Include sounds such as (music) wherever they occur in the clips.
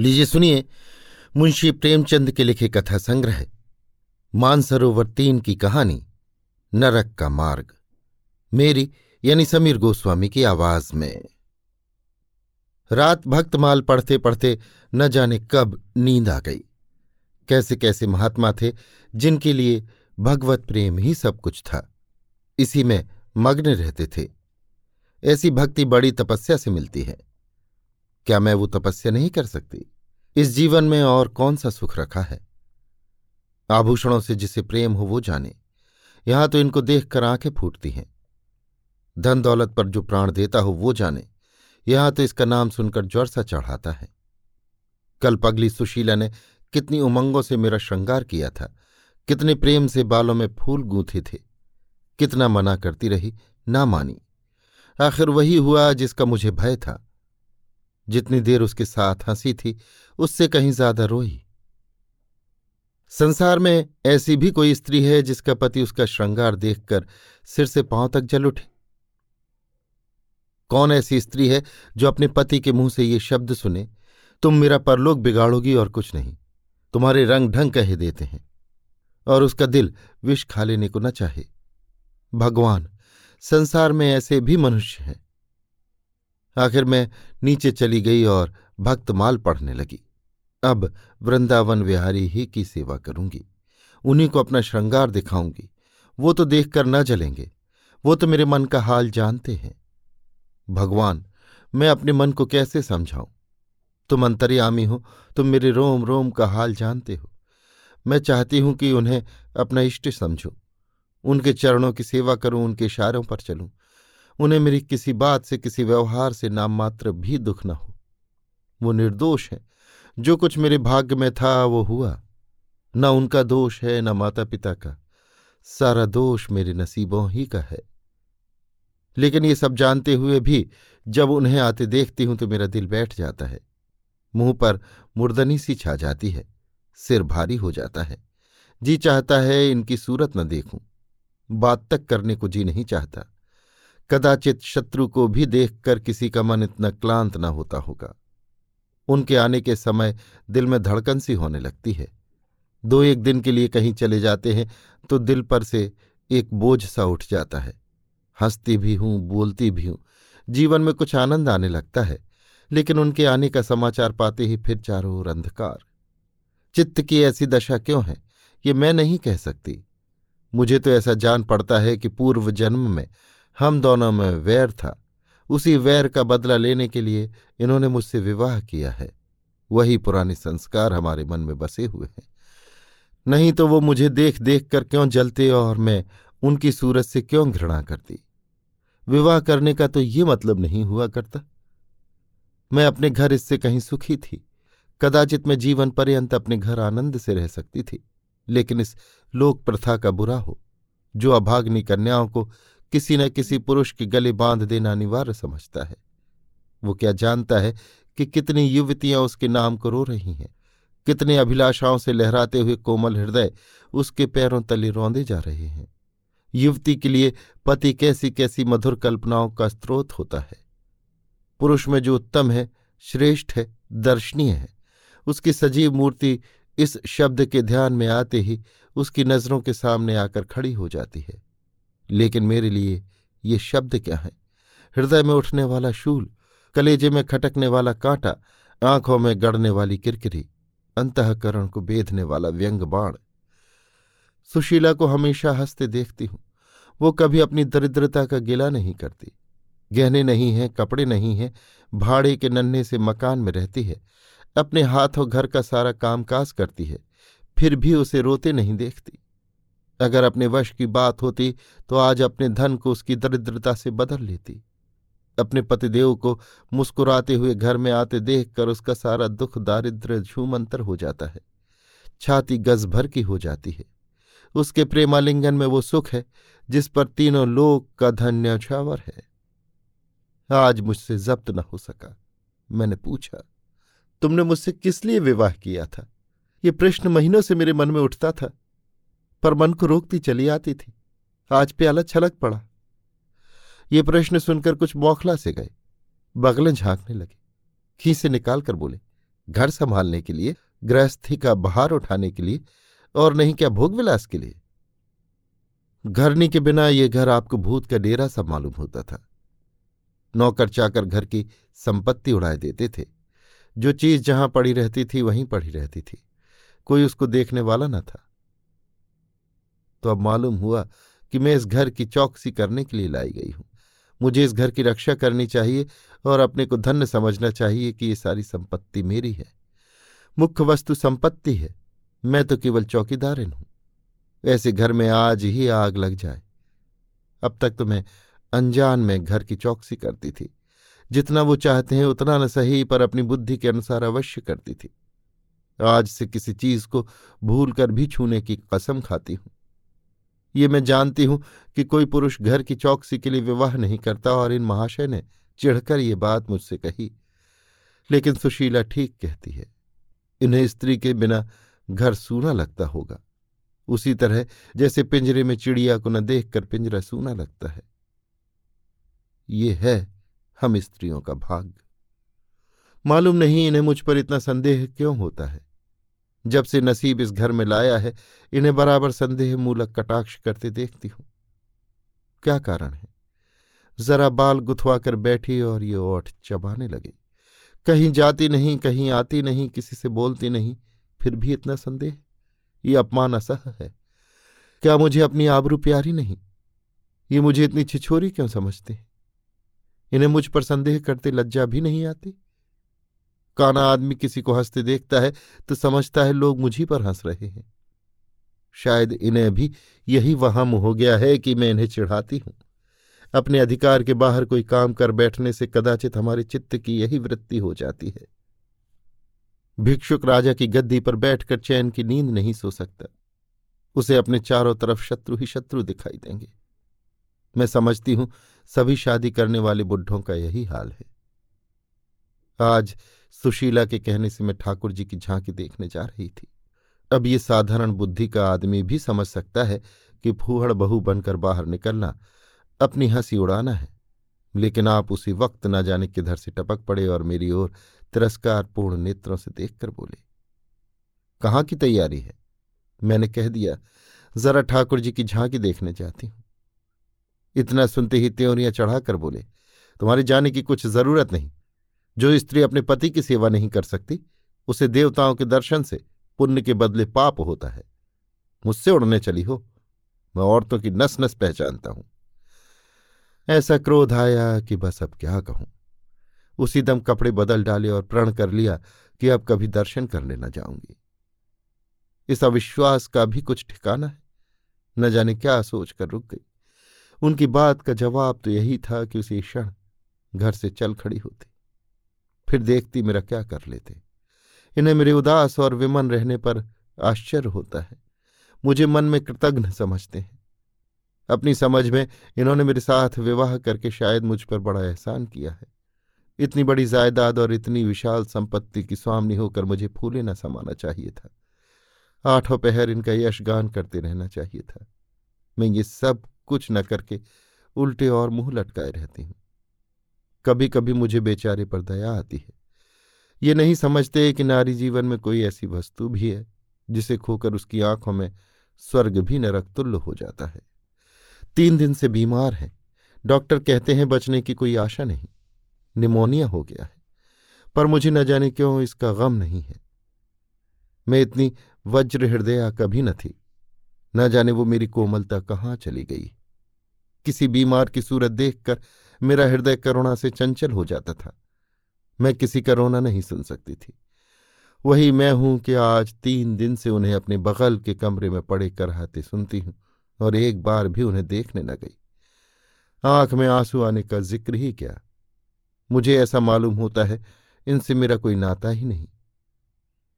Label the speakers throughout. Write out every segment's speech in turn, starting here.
Speaker 1: लीजिए सुनिए, मुंशी प्रेमचंद के लिखे कथा संग्रह मानसरोवर तीन की कहानी, नरक का मार्ग, मेरी यानी समीर गोस्वामी की आवाज़ में। रात भक्तमाल पढ़ते पढ़ते न जाने कब नींद आ गई। कैसे कैसे महात्मा थे, जिनके लिए भगवत प्रेम ही सब कुछ था। इसी में मग्न रहते थे। ऐसी भक्ति बड़ी तपस्या से मिलती है। क्या मैं वो तपस्या नहीं कर सकती? इस जीवन में और कौन सा सुख रखा है? आभूषणों से जिसे प्रेम हो वो जाने। यहाँ तो इनको देखकर आँखें फूटती हैं। धन दौलत पर जो प्राण देता हो वो जाने। यहाँ तो इसका नाम सुनकर ज्वर सा चढ़ाता है। कल पगली सुशीला ने कितनी उमंगों से मेरा श्रृंगार किया था। कितने प्रेम से बालों में फूल गूंथे थे। कितना मना करती रही, ना मानी। आखिर वही हुआ जिसका मुझे भय था। जितनी देर उसके साथ हँसी थी, उससे कहीं ज़्यादा रोई। संसार में ऐसी भी कोई स्त्री है जिसका पति उसका श्रृंगार देखकर सिर से पाँव तक जल उठे। कौन ऐसी स्त्री है जो अपने पति के मुँह से ये शब्द सुने, तुम मेरा परलोक बिगाड़ोगी और कुछ नहीं, तुम्हारे रंग ढंग कहे देते हैं, और उसका दिल विष खा लेने को न चाहे। भगवान, संसार में ऐसे भी मनुष्य हैं। आखिर मैं नीचे चली गई और भक्तमाल पढ़ने लगी। अब वृंदावन विहारी ही की सेवा करूँगी। उन्हीं को अपना श्रृंगार दिखाऊँगी। वो तो देखकर न जलेंगे। वो तो मेरे मन का हाल जानते हैं। भगवान, मैं अपने मन को कैसे समझाऊं? तुम अंतर्यामी हो, तुम मेरे रोम रोम का हाल जानते हो। मैं चाहती हूँ कि उन्हें अपना इष्ट समझूं। उनके चरणों की सेवा करूँ, उनके इशारों पर चलूँ। उन्हें मेरी किसी बात से, किसी व्यवहार से नाम मात्र भी दुख न हो। वो निर्दोष है। जो कुछ मेरे भाग्य में था, वो हुआ। न उनका दोष है, न माता पिता का। सारा दोष मेरे नसीबों ही का है। लेकिन ये सब जानते हुए भी जब उन्हें आते देखती हूँ तो मेरा दिल बैठ जाता है। मुँह पर मुर्दनी सी छा जाती है। सिर भारी हो जाता है। जी चाहता है, इनकी सूरत न देखूँ। बात तक करने को जी नहीं चाहता। कदाचित शत्रु को भी देखकर किसी का मन इतना क्लांत न होता होगा। उनके आने के समय दिल में धड़कन सी होने लगती है। दो एक दिन के लिए कहीं चले जाते हैं तो दिल पर से एक बोझ सा उठ जाता है। हंसती भी हूँ, बोलती भी हूँ, जीवन में कुछ आनंद आने लगता है, लेकिन उनके आने का समाचार पाते ही फिर चारों ओर अंधकार। चित्त की ऐसी दशा क्यों है? ये मैं नहीं कह सकती। मुझे तो ऐसा जान पड़ता है कि पूर्व जन्म में हम दोनों में वैर था। उसी वैर का बदला लेने के लिए इन्होंने मुझसे विवाह किया है। वही पुराने संस्कार हमारे मन में बसे हुए हैं। नहीं तो वो मुझे देख देख कर क्यों जलते और मैं उनकी सूरत से क्यों घृणा करती? विवाह करने का तो ये मतलब नहीं हुआ करता। मैं अपने घर इससे कहीं सुखी थी। कदाचित मैं जीवन पर्यंत अपने घर आनंद से रह सकती थी। लेकिन इस लोक प्रथा का बुरा हो, जो अभाग्नि कन्याओं को किसी न किसी पुरुष के गले बाँध देना अनिवार्य समझता है। वो क्या जानता है कि कितनी युवतियाँ उसके नाम को रो रही हैं, कितने अभिलाषाओं से लहराते हुए कोमल हृदय उसके पैरों तले रौंदे जा रहे हैं। युवती के लिए पति कैसी कैसी मधुर कल्पनाओं का स्रोत होता है। पुरुष में जो उत्तम है, श्रेष्ठ है, दर्शनीय है, उसकी सजीव मूर्ति इस शब्द के ध्यान में आते ही उसकी नज़रों के सामने आकर खड़ी हो जाती है। लेकिन मेरे लिए ये शब्द क्या है? हृदय में उठने वाला शूल, कलेजे में खटकने वाला कांटा, आँखों में गड़ने वाली किरकिरी, अंतकरण को बेधने वाला व्यंग बाण। सुशीला को हमेशा हँसते देखती हूँ। वो कभी अपनी दरिद्रता का गिला नहीं करती। गहने नहीं हैं, कपड़े नहीं हैं, भाड़े के नन्हे से मकान में रहती है। अपने हाथों घर का सारा कामकाज करती है। फिर भी उसे रोते नहीं देखती। अगर अपने वश की बात होती तो आज अपने धन को उसकी दरिद्रता से बदल लेती। अपने पतिदेव को मुस्कुराते हुए घर में आते देखकर उसका सारा दुख दारिद्र झूमंतर हो जाता है। छाती गज भर की हो जाती है। उसके प्रेमालिंगन में वो सुख है, जिस पर तीनों लोक का धन्य छावर है। आज मुझसे जब्त न हो सका। मैंने पूछा, तुमने मुझसे किस लिए विवाह किया था? ये प्रश्न महीनों से मेरे मन में उठता था। पर मन को रोकती चली आती थी। आज प्याला छलक पड़ा। ये प्रश्न सुनकर कुछ मौखला से गए। बगलें झांकने लगे। खी से निकाल कर बोले, घर संभालने के लिए, गृहस्थी का बहार उठाने के लिए, और नहीं क्या भोग विलास के लिए? घरनी के बिना ये घर आपको भूत का डेरा सा मालूम होता था। नौकर चाकर घर की संपत्ति उड़ाए देते थे। जो चीज़ जहाँ पड़ी रहती थी, वहीं पड़ी रहती थी। कोई उसको देखने वाला न था। तो अब मालूम हुआ कि मैं इस घर की चौकसी करने के लिए लाई गई हूँ। मुझे इस घर की रक्षा करनी चाहिए और अपने को धन्य समझना चाहिए कि ये सारी संपत्ति मेरी है। मुख्य वस्तु संपत्ति है। मैं तो केवल चौकीदारिन हूँ। ऐसे घर में आज ही आग लग जाए। अब तक तो मैं अनजान में घर की चौकसी करती थी। जितना वो चाहते हैं उतना न सही, पर अपनी बुद्धि के अनुसार अवश्य करती थी। आज से किसी चीज़ को भूल कर भी छूने की कसम खाती हूँ। ये मैं जानती हूँ कि कोई पुरुष घर की चौकसी के लिए विवाह नहीं करता और इन महाशय ने चिढ़कर ये बात मुझसे कही। लेकिन सुशीला ठीक कहती है, इन्हें स्त्री के बिना घर सूना लगता होगा। उसी तरह जैसे पिंजरे में चिड़िया को न देखकर पिंजरा सूना लगता है। ये है हम स्त्रियों का भाग। मालूम नहीं इन्हें मुझ पर इतना संदेह क्यों होता है। जब से नसीब इस घर में लाया है, इन्हें बराबर संदेह मूलक कटाक्ष करते देखती हूँ। क्या कारण है? जरा बाल गुथवा कर बैठी और ये ओठ चबाने लगे। कहीं जाती नहीं, कहीं आती नहीं, किसी से बोलती नहीं, फिर भी इतना संदेह? ये अपमान असह है। क्या मुझे अपनी आबरू प्यारी नहीं? ये मुझे इतनी छिछोरी क्यों समझते हैं? इन्हें मुझ पर संदेह करते लज्जा भी नहीं आती? काना आदमी किसी को हँसते देखता है तो समझता है लोग मुझी पर हंस रहे हैं। शायद इन्हें भी यही वहम हो गया है कि मैं इन्हें चिढ़ाती हूँ। अपने अधिकार के बाहर कोई काम कर बैठने से कदाचित हमारे चित्त की यही वृत्ति हो जाती है। भिक्षुक राजा की गद्दी पर बैठकर चैन की नींद नहीं सो सकता। उसे अपने चारों तरफ़ शत्रु ही शत्रु दिखाई देंगे। मैं समझती हूँ, सभी शादी करने वाले बुढ़ों का यही हाल है। आज सुशीला के कहने से मैं ठाकुर जी की झांकी देखने जा रही थी। अब ये साधारण बुद्धि का आदमी भी समझ सकता है कि फूहड़ बहू बनकर बाहर निकलना अपनी हँसी उड़ाना है। लेकिन आप उसी वक्त न जाने किधर से टपक पड़े और मेरी ओर तिरस्कारपूर्ण नेत्रों से देखकर बोले, कहाँ की तैयारी है? मैंने कह दिया, जरा ठाकुर जी की झांकी देखने जाती हूँ। इतना सुनते ही त्योरियाँ चढ़ाकर बोले, तुम्हारे जाने की कुछ ज़रूरत नहीं। जो स्त्री अपने पति की सेवा नहीं कर सकती, उसे देवताओं के दर्शन से पुण्य के बदले पाप होता है। मुझसे उड़ने चली हो, मैं औरतों की नस नस पहचानता हूँ। ऐसा क्रोध आया कि बस अब क्या कहूँ। उसी दम कपड़े बदल डाले और प्रण कर लिया कि अब कभी दर्शन करने न जाऊँगी। इस अविश्वास का भी कुछ ठिकाना है। न जाने क्या सोच कर रुक गई। उनकी बात का जवाब तो यही था कि उसी क्षण घर से चल खड़ी होती। फिर देखती मेरा क्या कर लेते। इन्हें मेरे उदास और विमन रहने पर आश्चर्य होता है। मुझे मन में कृतघ्न समझते हैं। अपनी समझ में इन्होंने मेरे साथ विवाह करके शायद मुझ पर बड़ा एहसान किया है। इतनी बड़ी जायदाद और इतनी विशाल संपत्ति की स्वामी होकर मुझे फूले न समाना चाहिए था। आठों पहर इनका यशगान करते रहना चाहिए था। मैं ये सब कुछ न करके उल्टे और मुँह लटकाए रहती हूँ। कभी कभी मुझे बेचारे पर दया आती है। ये नहीं समझते कि नारी जीवन में कोई ऐसी वस्तु भी है, जिसे खोकर उसकी आँखों में स्वर्ग भी नरक तुल्य हो जाता है। तीन दिन से बीमार है। डॉक्टर कहते हैं बचने की कोई आशा नहीं। निमोनिया हो गया है। पर मुझे न जाने क्यों इसका गम नहीं है। मैं इतनी वज्र हृदया कभी न थी। न जाने वो मेरी कोमलता कहाँ चली गई। किसी बीमार की सूरत देखकर मेरा हृदय करुणा से चंचल हो जाता था। मैं किसी का रोना नहीं सुन सकती थी। वही मैं हूँ कि आज तीन दिन से उन्हें अपने बगल के कमरे में पड़े कराहते सुनती हूँ और एक बार भी उन्हें देखने न गई। आँख में आँसू आने का ज़िक्र ही क्या? मुझे ऐसा मालूम होता है, इनसे मेरा कोई नाता ही नहीं।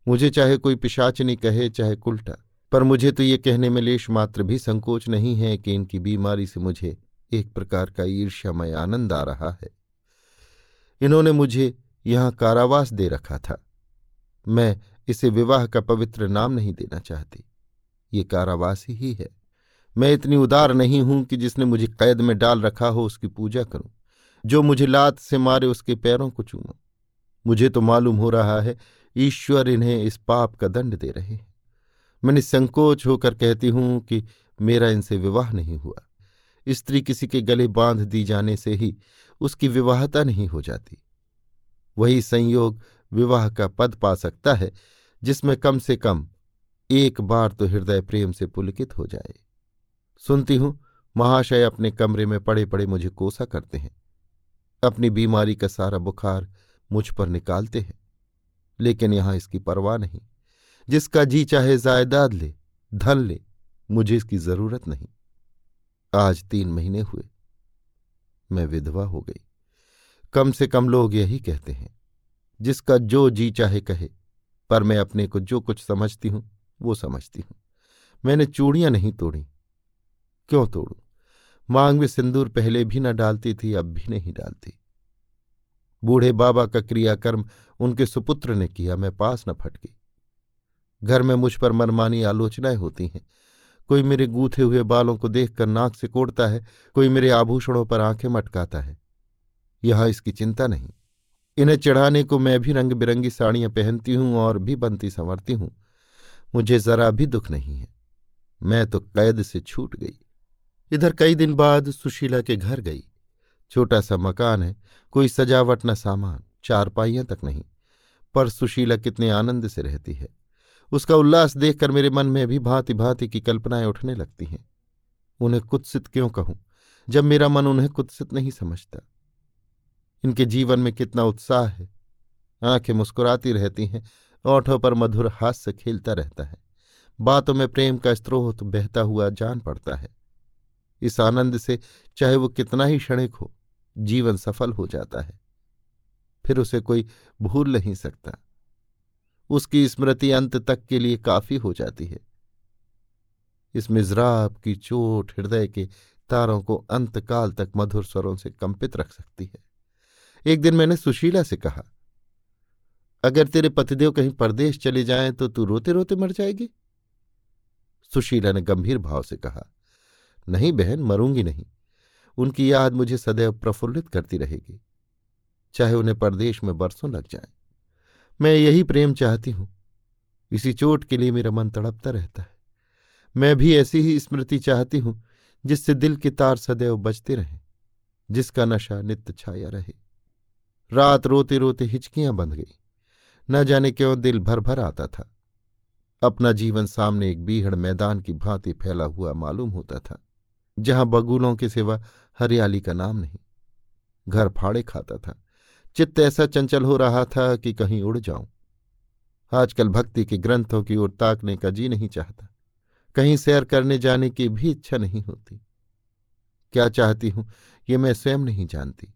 Speaker 1: मुझे चाहे कोई पिशाचनी कहे, चाहे कुल्टा, पर मुझे तो ये कहने में लेश मात्र भी संकोच नहीं है कि इनकी बीमारी से मुझे एक प्रकार का ईर्ष्यामय आनंद आ रहा है। इन्होंने मुझे यहाँ कारावास दे रखा था। मैं इसे विवाह का पवित्र नाम नहीं देना चाहती। ये कारावास ही है। मैं इतनी उदार नहीं हूँ कि जिसने मुझे कैद में डाल रखा हो उसकी पूजा करूँ। जो मुझे लात से मारे उसके पैरों को चूमो। मुझे तो मालूम हो रहा है ईश्वर इन्हें इस पाप का दंड दे रहे हैं। मैं निसंकोच होकर कहती हूँ कि मेरा इनसे विवाह नहीं हुआ। स्त्री किसी के गले बाँध दी जाने से ही उसकी विवाहता नहीं हो जाती। वही संयोग विवाह का पद पा सकता है, जिसमें कम से कम एक बार तो हृदय प्रेम से पुलकित हो जाए। सुनती हूँ, महाशय अपने कमरे में पड़े पड़े मुझे कोसा करते हैं। अपनी बीमारी का सारा बुखार मुझ पर निकालते हैं। लेकिन यहाँ इसकी परवाह नहीं। जिसका जी चाहे जायदाद ले, धन ले, मुझे इसकी ज़रूरत नहीं। आज तीन महीने हुए। मैं विधवा हो गई। कम से कम लोग यही कहते हैं, जिसका जो जी चाहे कहे, पर मैं अपने को जो कुछ समझती हूँ, वो समझती हूँ। मैंने चूड़ियाँ नहीं तोड़ी। क्यों तोड़ू? मांग में सिंदूर पहले भी न डालती थी, अब भी नहीं डालती। बूढ़े बाबा का क्रियाकर्म उनके सुपुत्र ने किया, मैं पास न फटकी। घर में मुझ पर मनमानी आलोचनाएँ होती हैं कोई मेरे गूथे हुए बालों को देखकर नाक से कोड़ता है, कोई मेरे आभूषणों पर आँखें मटकाता है। यहाँ इसकी चिंता नहीं। इन्हें चढ़ाने को मैं भी रंग बिरंगी साड़ियाँ पहनती हूँ और भी बनती संवरती हूँ। मुझे जरा भी दुख नहीं है। मैं तो कैद से छूट गई। इधर कई दिन बाद सुशीला के घर गई। छोटा सा मकान है, कोई सजावट न सामान, चारपाइयाँ तक नहीं। पर सुशीला कितने आनंद से रहती है। उसका उल्लास देखकर मेरे मन में भी भांति भांति की कल्पनाएँ उठने लगती हैं। उन्हें कुत्सित क्यों कहूँ, जब मेरा मन उन्हें कुत्सित नहीं समझता? इनके जीवन में कितना उत्साह है। आँखें मुस्कुराती रहती हैं, ओठों पर मधुर हास्य खेलता रहता है। बातों में प्रेम का स्त्रोत बहता हुआ जान पड़ता है। इस आनंद से चाहे वो कितना ही क्षणिक हो, जीवन सफल हो जाता है। फिर उसे कोई भूल नहीं सकता। उसकी स्मृति अंत तक के लिए काफ़ी हो जाती है। इस मिजराब की चोट हृदय के तारों को अंतकाल तक मधुर स्वरों से कंपित रख सकती है। एक दिन मैंने सुशीला से कहा, अगर तेरे पतिदेव कहीं परदेश चले जाएँ तो तू रोते रोते मर जाएगी? सुशीला ने गंभीर भाव से कहा, नहीं बहन, मरूँगी नहीं। उनकी याद मुझे सदैव प्रफुल्लित करती रहेगी। चाहे उन्हें परदेश में बरसों लग जाए। मैं यही प्रेम चाहती हूँ। इसी चोट के लिए मेरा मन तड़पता रहता है। मैं भी ऐसी ही स्मृति चाहती हूँ, जिससे दिल के तार सदैव बजते रहें, जिसका नशा नित्य छाया रहे। रात रोते रोते हिचकियाँ बंध गई। न जाने क्यों दिल भर भर आता था। अपना जीवन सामने एक बीहड़ मैदान की भांति फैला हुआ मालूम होता था, जहाँ बगुलों के सिवा हरियाली का नाम नहीं, घर फाड़े खाता था। चित्त ऐसा चंचल हो रहा था कि कहीं उड़ जाऊँ। आजकल भक्ति के ग्रंथों की ओर ताकने का जी नहीं चाहता। कहीं सैर करने जाने की भी इच्छा नहीं होती। क्या चाहती हूँ? ये मैं स्वयं नहीं जानती।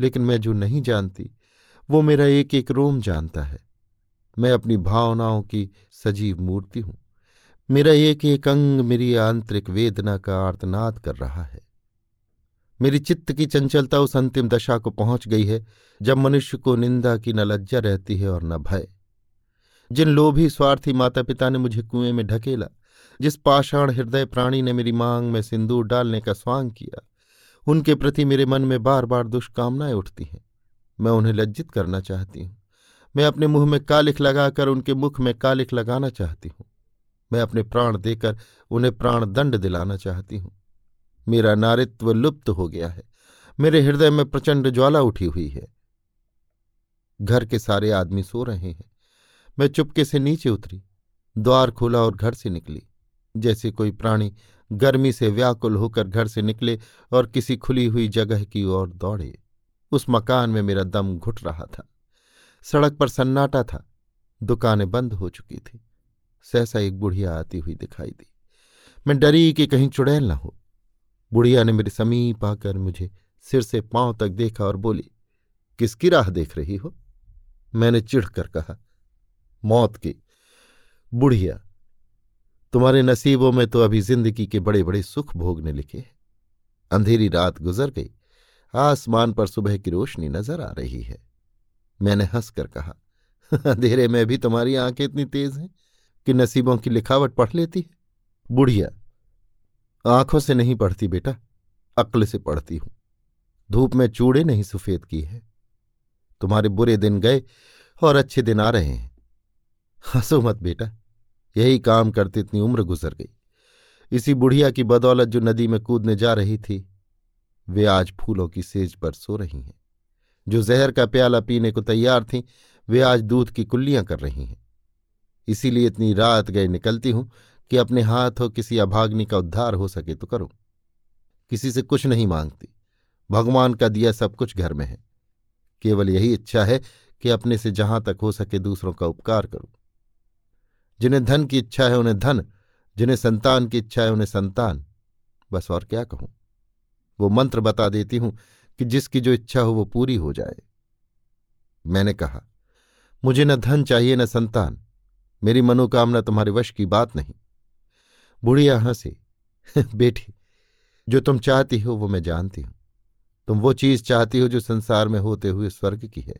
Speaker 1: लेकिन मैं जो नहीं जानती, वो मेरा एक एक रोम जानता है। मैं अपनी भावनाओं की सजीव मूर्ति हूँ। मेरा एक एक अंग मेरी आंतरिक वेदना का आर्तनाद कर रहा है। मेरी चित्त की चंचलता उस अंतिम दशा को पहुँच गई है, जब मनुष्य को निंदा की न लज्जा रहती है और न भय। जिन लोभी स्वार्थी माता पिता ने मुझे कुएँ में ढकेला, जिस पाषाण हृदय प्राणी ने मेरी मांग में सिंदूर डालने का स्वांग किया, उनके प्रति मेरे मन में बार बार दुष्कामनाएँ उठती हैं। मैं उन्हें लज्जित करना चाहती हूँ। मैं अपने मुँह में कालिख लगाकर उनके मुख में कालिख लगाना चाहती हूँ। मैं अपने प्राण देकर उन्हें प्राण दंड दिलाना चाहती हूँ। मेरा नारित्व लुप्त हो गया है। मेरे हृदय में प्रचंड ज्वाला उठी हुई है। घर के सारे आदमी सो रहे हैं। मैं चुपके से नीचे उतरी, द्वार खोला और घर से निकली। जैसे कोई प्राणी गर्मी से व्याकुल होकर घर से निकले और किसी खुली हुई जगह की ओर दौड़े। उस मकान में मेरा दम घुट रहा था। सड़क पर सन्नाटा था। दुकानें बंद हो चुकी थी। सहसा एक बुढ़िया आती हुई दिखाई दी। मैं डरी कि कहीं चुड़ैल न हो। बुढ़िया ने मेरे समीप आकर मुझे सिर से पाँव तक देखा और बोली, किसकी राह देख रही हो? मैंने चिढ़कर कहा, मौत की। बुढ़िया, तुम्हारे नसीबों में तो अभी ज़िंदगी के बड़े बड़े सुख भोगने लिखे हैं। अंधेरी रात गुजर गई, आसमान पर सुबह की रोशनी नज़र आ रही है। मैंने हंसकर कहा, अंधेरे में भी तुम्हारी आँखें इतनी तेज हैं कि नसीबों की लिखावट पढ़ लेती है। बुढ़िया आँखों से नहीं पढ़ती बेटा, अक्ल से पढ़ती हूँ। धूप में चूड़े नहीं सफ़ेद की है। तुम्हारे बुरे दिन गए और अच्छे दिन आ रहे हैं। हंसो मत बेटा, यही काम करते इतनी उम्र गुजर गई। इसी बुढ़िया की बदौलत जो नदी में कूदने जा रही थी, वे आज फूलों की सेज पर सो रही हैं। जो जहर का प्याला पीने को तैयार थीं, वे आज दूध की कुल्लियाँ कर रही हैं। इसीलिए इतनी रात गए निकलती हूँ कि अपने हाथों किसी अभाग्नि का उद्धार हो सके तो करो। किसी से कुछ नहीं मांगती। भगवान का दिया सब कुछ घर में है। केवल यही इच्छा है कि अपने से जहाँ तक हो सके दूसरों का उपकार करूँ। जिन्हें धन की इच्छा है उन्हें धन, जिन्हें संतान की इच्छा है उन्हें संतान। बस और क्या कहूँ? वो मंत्र बता देती हूँ कि जिसकी जो इच्छा हो वो पूरी हो जाए। मैंने कहा, मुझे न धन चाहिए न संतान। मेरी मनोकामना तुम्हारे वश की बात नहीं। बुढ़िया हँसी। (laughs) बेटी, जो तुम चाहती हो, वो मैं जानती हूँ। तुम वो चीज़ चाहती हो, जो संसार में होते हुए स्वर्ग की है,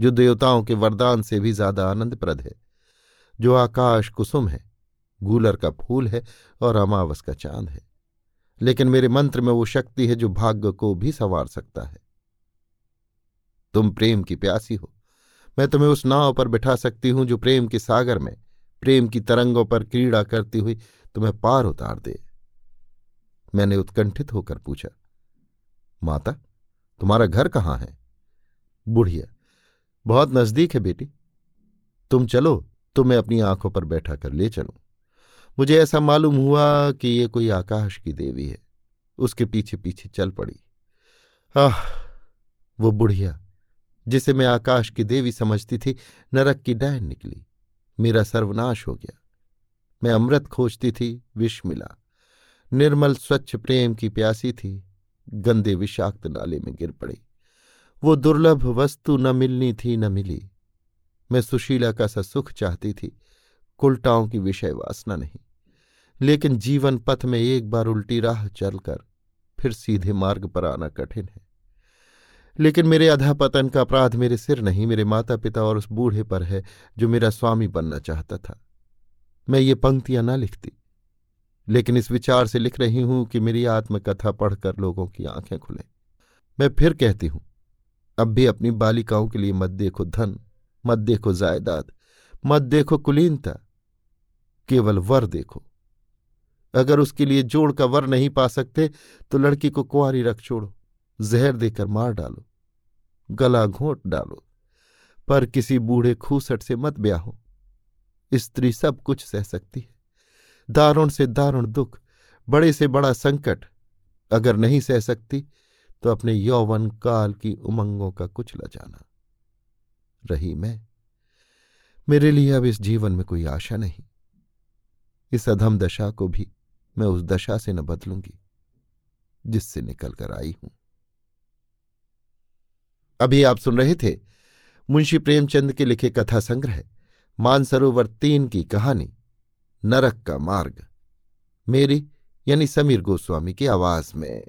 Speaker 1: जो देवताओं के वरदान से भी ज़्यादा आनंदप्रद है, जो आकाश कुसुम है, गूलर का फूल है और अमावस का चाँद है। लेकिन मेरे मंत्र में वो शक्ति है, जो भाग्य को भी संवार सकता है। तुम प्रेम की प्यासी हो। मैं तुम्हें उस नाव पर बिठा सकती हूँ, जो प्रेम के सागर में प्रेम की तरंगों पर क्रीड़ा करती हुई तुम्हें पार उतार दे। मैंने उत्कंठित होकर पूछा, माता, तुम्हारा घर कहाँ है? बुढ़िया, बहुत नज़दीक है बेटी। तुम चलो तो मैं अपनी आँखों पर बैठा कर ले चलूँ। मुझे ऐसा मालूम हुआ कि ये कोई आकाश की देवी है। उसके पीछे पीछे चल पड़ी। आह, वो बुढ़िया, जिसे मैं आकाश की देवी समझती थी, नरक की डैन निकली। मेरा सर्वनाश हो गया। मैं अमृत खोजती थी, विष मिला। निर्मल स्वच्छ प्रेम की प्यासी थी, गंदे विषाक्त नाले में गिर पड़ी। वो दुर्लभ वस्तु न मिलनी थी, न मिली। मैं सुशीला का सा सुख चाहती थी, कुलटाओं की विषय वासना नहीं। लेकिन जीवन पथ में एक बार उल्टी राह चलकर फिर सीधे मार्ग पर आना कठिन है। लेकिन मेरे अधापतन का अपराध मेरे सिर नहीं, मेरे माता पिता और उस बूढ़े पर है, जो मेरा स्वामी बनना चाहता था। मैं ये पंक्तियाँ ना लिखती, लेकिन इस विचार से लिख रही हूँ कि मेरी आत्मकथा पढ़कर लोगों की आँखें खुले। मैं फिर कहती हूँ, अब भी अपनी बालिकाओं के लिए मत देखो धन, मत देखो जायदाद, मत देखो कुलीनता, केवल वर देखो। अगर उसके लिए जोड़ का वर नहीं पा सकते तो लड़की को कुआरी रख छोड़ो। जहर देकर मार डालो, गला घोंट डालो, पर किसी बूढ़े खूसट से मत ब्याहो। स्त्री सब कुछ सह सकती है। दारुण से दारुण दुख, बड़े से बड़ा संकट, अगर नहीं सह सकती तो अपने यौवन काल की उमंगों का कुछ ल जाना। रही मैं, मेरे लिए अब इस जीवन में कोई आशा नहीं। इस अधम दशा को भी मैं उस दशा से न बदलूँगी, जिससे निकल कर आई हूँ। अभी आप सुन रहे थे मुंशी प्रेमचंद के लिखे कथा संग्रह, मानसरोवर तीन की कहानी, नरक का मार्ग। मेरी, यानी समीर गोस्वामी की आवाज़ में।